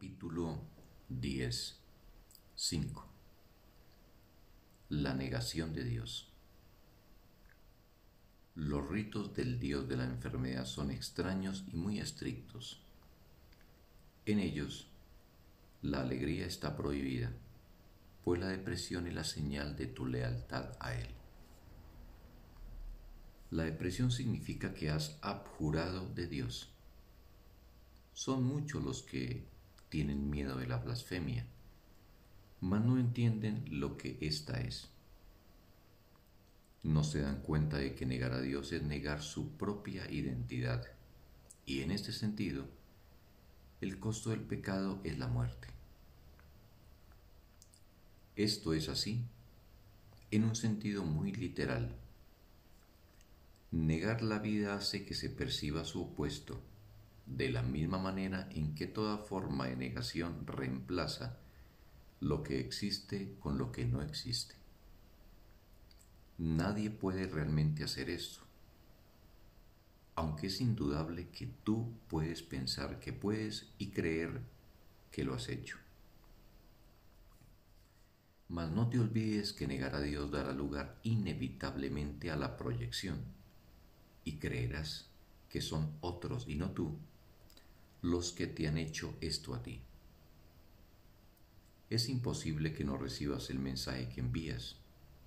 Capítulo 10 5 La negación de Dios Los ritos del Dios de la enfermedad son extraños y muy estrictos. En ellos, la alegría está prohibida, pues la depresión es la señal de tu lealtad a Él. La depresión significa que has abjurado de Dios. Son muchos los que tienen miedo de la blasfemia, mas no entienden lo que ésta es. No se dan cuenta de que negar a Dios es negar su propia identidad, y en este sentido, el costo del pecado es la muerte. Esto es así en un sentido muy literal. Negar la vida hace que se perciba su opuesto, de la misma manera en que toda forma de negación reemplaza lo que existe con lo que no existe. Nadie puede realmente hacer esto, aunque es indudable que tú puedes pensar que puedes y creer que lo has hecho. Mas no te olvides que negar a Dios dará lugar inevitablemente a la proyección y creerás que son otros y no tú los que te han hecho esto a ti. Es imposible que no recibas el mensaje que envías,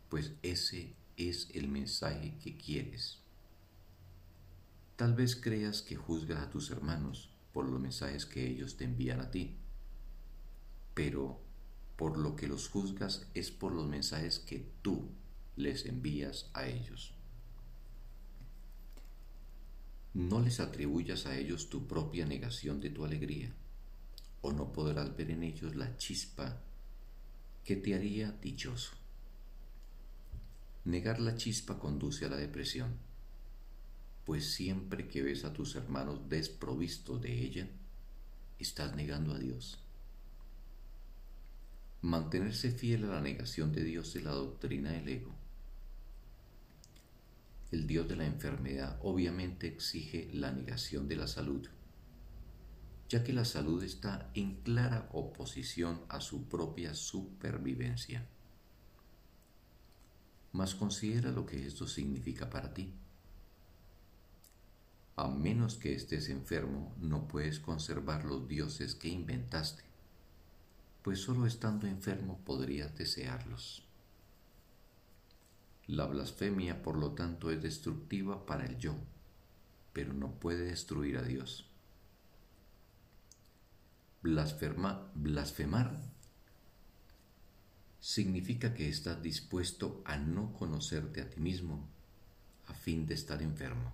pues ese es el mensaje que quieres. Tal vez creas que juzgas a tus hermanos por los mensajes que ellos te envían a ti, pero por lo que los juzgas es por los mensajes que tú les envías a ellos. No les atribuyas a ellos tu propia negación de tu alegría, o no podrás ver en ellos la chispa que te haría dichoso. Negar la chispa conduce a la depresión, pues siempre que ves a tus hermanos desprovistos de ella, estás negando a Dios. Mantenerse fiel a la negación de Dios es la doctrina del ego el Dios de la enfermedad obviamente exige la negación de la salud, ya que la salud está en clara oposición a su propia supervivencia. Mas considera lo que esto significa para ti. A menos que estés enfermo, no puedes conservar los dioses que inventaste, pues solo estando enfermo podrías desearlos. La blasfemia, por lo tanto, es destructiva para el yo, pero no puede destruir a Dios. blasfemar significa que estás dispuesto a no conocerte a ti mismo a fin de estar enfermo.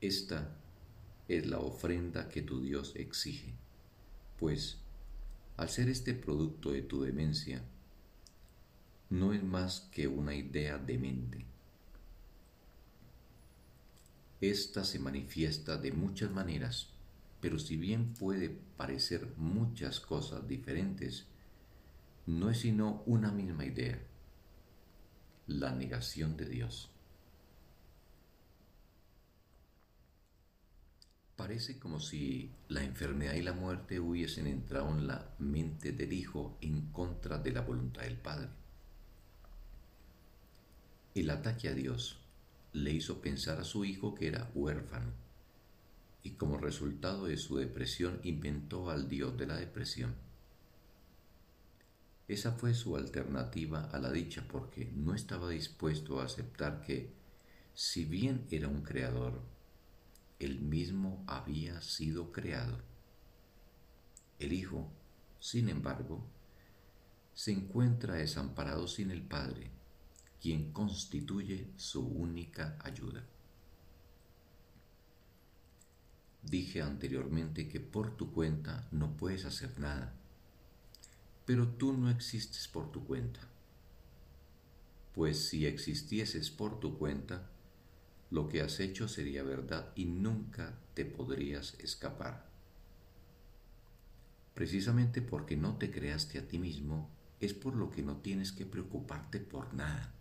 Esta es la ofrenda que tu Dios exige, pues al ser este producto de tu demencia, no es más que una idea de mente. Esta se manifiesta de muchas maneras, pero si bien puede parecer muchas cosas diferentes, no es sino una misma idea, la negación de Dios. Parece como si la enfermedad y la muerte hubiesen entrado en la mente del Hijo en contra de la voluntad del Padre. El ataque a Dios le hizo pensar a su hijo que era huérfano y como resultado de su depresión inventó al Dios de la depresión. Esa fue su alternativa a la dicha porque no estaba dispuesto a aceptar que, si bien era un creador, él mismo había sido creado. El Hijo, sin embargo, se encuentra desamparado sin el Padre quien constituye su única ayuda. Dije anteriormente que por tu cuenta no puedes hacer nada, pero tú no existes por tu cuenta. Pues si existieses por tu cuenta, lo que has hecho sería verdad y nunca te podrías escapar. Precisamente porque no te creaste a ti mismo, es por lo que no tienes que preocuparte por nada.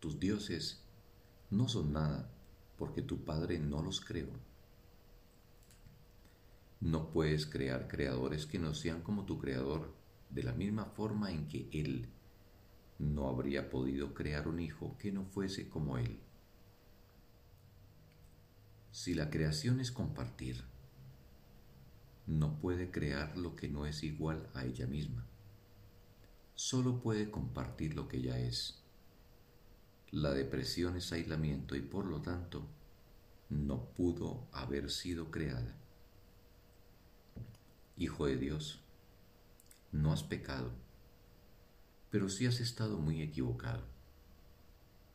Tus dioses no son nada porque tu Padre no los creó. No puedes crear creadores que no sean como tu creador, de la misma forma en que Él no habría podido crear un hijo que no fuese como Él. Si la creación es compartir, no puede crear lo que no es igual a ella misma. Solo puede compartir lo que ya es. La depresión es aislamiento y por lo tanto no pudo haber sido creada. Hijo de Dios, no has pecado, pero sí has estado muy equivocado.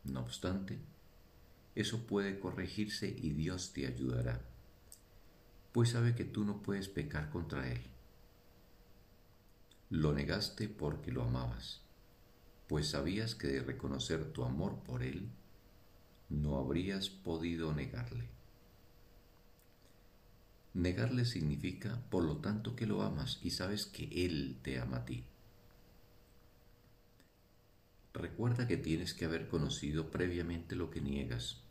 No obstante, eso puede corregirse y Dios te ayudará, pues sabe que tú no puedes pecar contra Él. Lo negaste porque lo amabas, pues sabías que de reconocer tu amor por Él, no habrías podido negarle. Negarle significa, por lo tanto, que lo amas y sabes que Él te ama a ti. Recuerda que tienes que haber conocido previamente lo que niegas.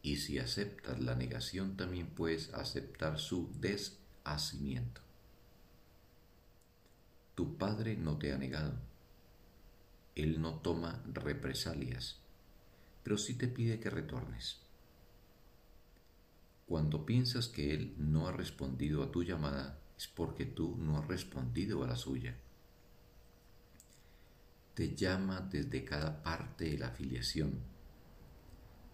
Y si aceptas la negación, también puedes aceptar su deshacimiento. Tu Padre no te ha negado. Él no toma represalias, pero sí te pide que retornes. Cuando piensas que Él no ha respondido a tu llamada, es porque tú no has respondido a la suya. Te llama desde cada parte de la afiliación,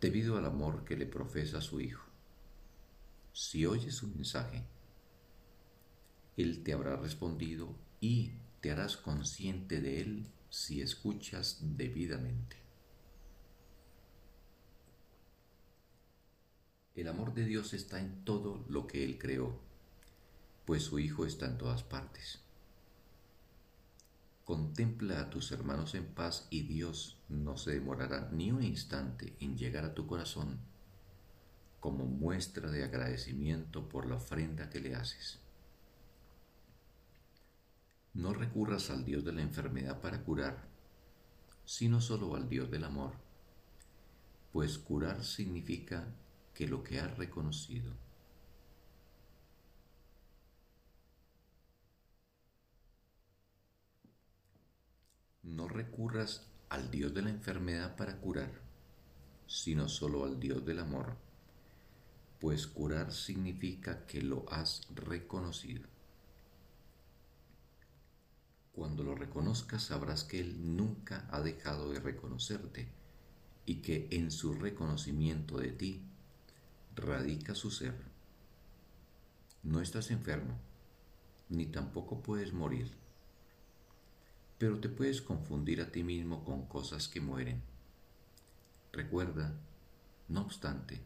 debido al amor que le profesa su Hijo. Si oyes su mensaje, Él te habrá respondido y te harás consciente de Él si escuchas debidamente. El amor de Dios está en todo lo que Él creó, pues su Hijo está en todas partes. Contempla a tus hermanos en paz y Dios no se demorará ni un instante en llegar a tu corazón como muestra de agradecimiento por la ofrenda que le haces. No recurras al Dios de la enfermedad para curar, sino solo al Dios del amor, pues curar significa que lo que has reconocido. No recurras al Dios de la enfermedad para curar, sino solo al Dios del amor, pues curar significa que lo has reconocido. Cuando lo reconozcas sabrás que Él nunca ha dejado de reconocerte y que en su reconocimiento de ti radica su ser. No estás enfermo, ni tampoco puedes morir, pero te puedes confundir a ti mismo con cosas que mueren. Recuerda, no obstante,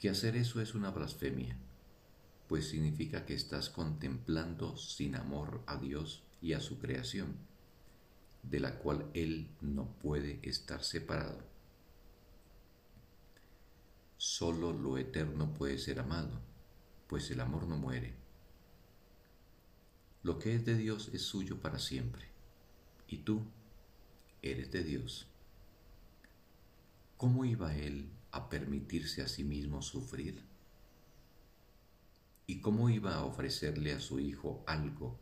que hacer eso es una blasfemia, pues significa que estás contemplando sin amor a Dios y a su creación, de la cual Él no puede estar separado. Solo lo eterno puede ser amado, pues el amor no muere. Lo que es de Dios es suyo para siempre, y tú eres de Dios. ¿Cómo iba Él a permitirse a sí mismo sufrir? ¿Y cómo iba a ofrecerle a su Hijo algo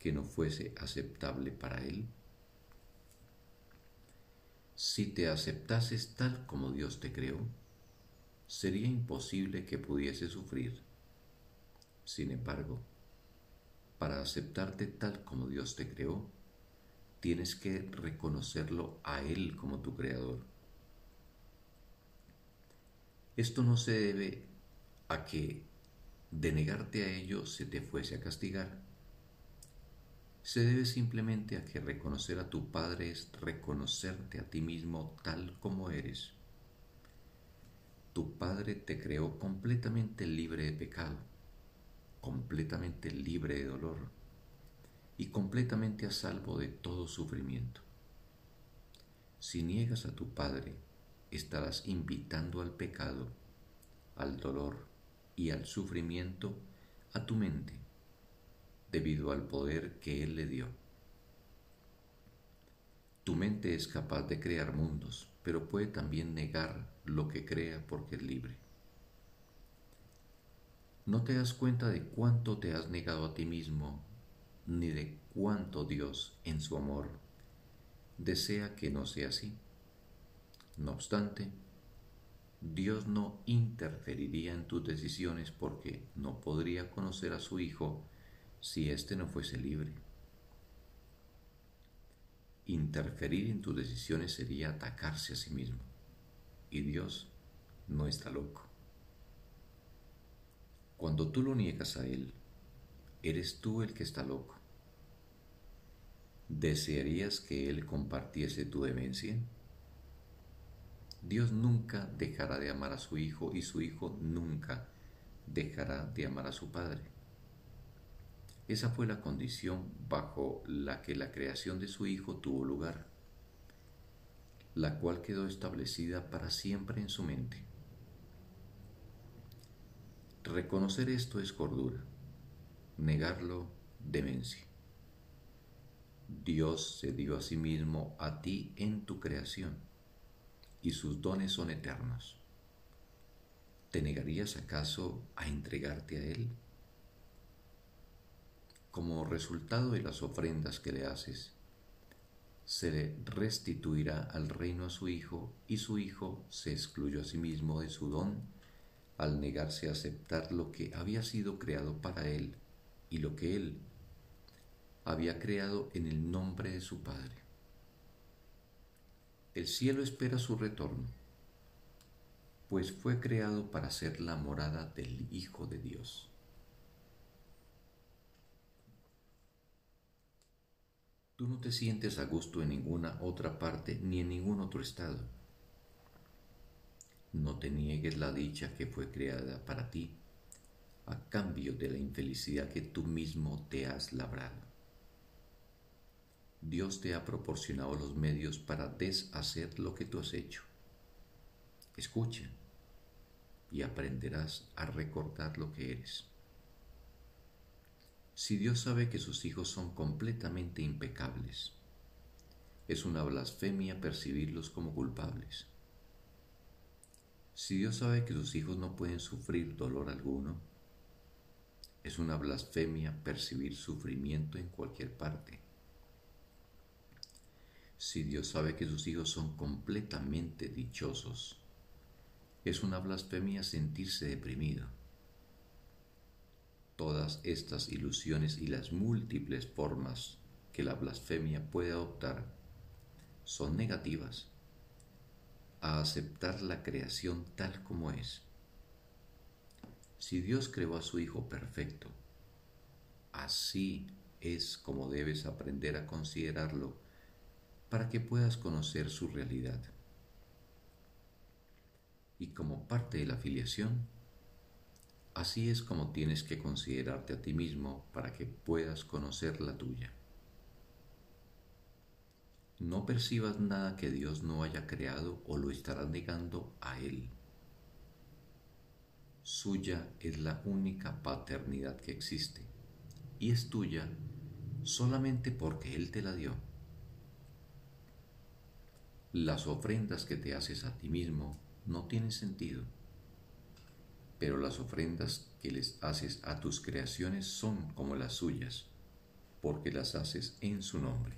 que no fuese aceptable para Él? Si te aceptases tal como Dios te creó, sería imposible que pudiese sufrir. Sin embargo, para aceptarte tal como Dios te creó, tienes que reconocerlo a Él como tu creador. Esto no se debe a que de negarte a ello se te fuese a castigar. Se debe simplemente a que reconocer a tu Padre es reconocerte a ti mismo tal como eres. Tu Padre te creó completamente libre de pecado, completamente libre de dolor y completamente a salvo de todo sufrimiento. Si niegas a tu Padre, estarás invitando al pecado, al dolor y al sufrimiento a tu mente, debido al poder que Él le dio. Tu mente es capaz de crear mundos, pero puede también negar lo que crea porque es libre. No te das cuenta de cuánto te has negado a ti mismo, ni de cuánto Dios, en su amor, desea que no sea así. No obstante, Dios no interferiría en tus decisiones porque no podría conocer a su Hijo si éste no fuese libre. Interferir en tus decisiones sería atacarse a sí mismo, y Dios no está loco. Cuando tú lo niegas a Él, eres tú el que está loco. ¿Desearías que Él compartiese tu demencia? Dios nunca dejará de amar a su Hijo y su Hijo nunca dejará de amar a su Padre. Esa fue la condición bajo la que la creación de su Hijo tuvo lugar, la cual quedó establecida para siempre en su mente. Reconocer esto es cordura, negarlo demencia. Dios se dio a sí mismo a ti en tu creación y sus dones son eternos. ¿Te negarías acaso a entregarte a Él? Como resultado de las ofrendas que le haces, se le restituirá al reino a su Hijo y su Hijo se excluyó a sí mismo de su don al negarse a aceptar lo que había sido creado para él y lo que él había creado en el nombre de su Padre. El cielo espera su retorno, pues fue creado para ser la morada del Hijo de Dios. Tú no te sientes a gusto en ninguna otra parte ni en ningún otro estado no te niegues la dicha que fue creada para ti, a cambio de la infelicidad que tú mismo te has labrado. Dios te ha proporcionado los medios para deshacer lo que tú has hecho. Escucha y aprenderás a recordar lo que eres. Si Dios sabe que sus hijos son completamente impecables, es una blasfemia percibirlos como culpables. Si Dios sabe que sus hijos no pueden sufrir dolor alguno, es una blasfemia percibir sufrimiento en cualquier parte. Si Dios sabe que sus hijos son completamente dichosos, es una blasfemia sentirse deprimido. Todas estas ilusiones y las múltiples formas que la blasfemia puede adoptar son negativas a aceptar la creación tal como es. Si Dios creó a su Hijo perfecto, así es como debes aprender a considerarlo para que puedas conocer su realidad. Y como parte de la filiación, así es como tienes que considerarte a ti mismo para que puedas conocer la tuya. No percibas nada que Dios no haya creado o lo estarás negando a Él. Suya es la única paternidad que existe y es tuya solamente porque Él te la dio. Las ofrendas que te haces a ti mismo no tienen sentido, pero las ofrendas que les haces a tus creaciones son como las suyas, porque las haces en su nombre.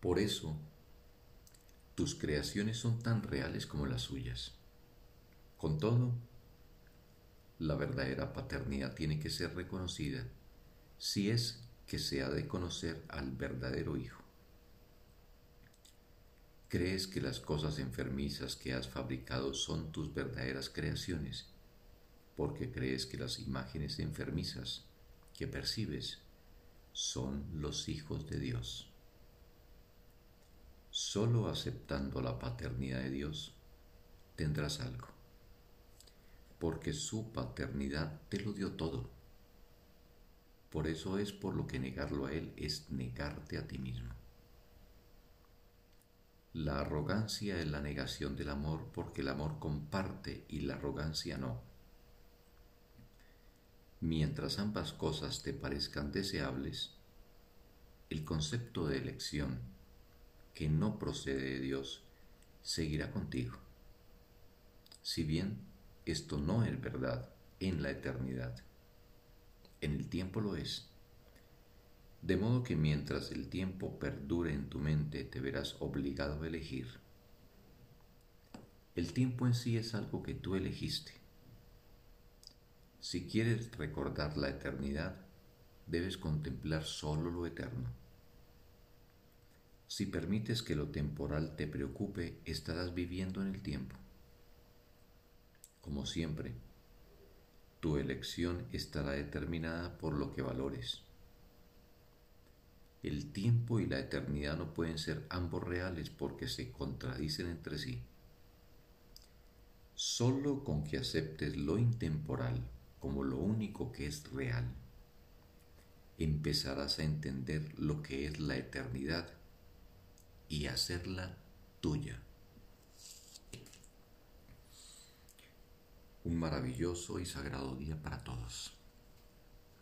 Por eso, tus creaciones son tan reales como las suyas. Con todo, la verdadera paternidad tiene que ser reconocida si es que se ha de conocer al verdadero Hijo. ¿Crees que las cosas enfermizas que has fabricado son tus verdaderas creaciones? Porque crees que las imágenes enfermizas que percibes son los hijos de Dios. Solo aceptando la paternidad de Dios tendrás algo, porque su paternidad te lo dio todo. Por eso es por lo que negarlo a Él es negarte a ti mismo. La arrogancia es la negación del amor porque el amor comparte y la arrogancia no. Mientras ambas cosas te parezcan deseables, el concepto de elección que no procede de Dios seguirá contigo. Si bien esto no es verdad en la eternidad, en el tiempo lo es. De modo que mientras el tiempo perdure en tu mente te verás obligado a elegir. El tiempo en sí es algo que tú elegiste. Si quieres recordar la eternidad, debes contemplar solo lo eterno. Si permites que lo temporal te preocupe, estarás viviendo en el tiempo. Como siempre, tu elección estará determinada por lo que valores. El tiempo y la eternidad no pueden ser ambos reales porque se contradicen entre sí. Solo con que aceptes lo intemporal como lo único que es real, empezarás a entender lo que es la eternidad y hacerla tuya. Un maravilloso y sagrado día para todos.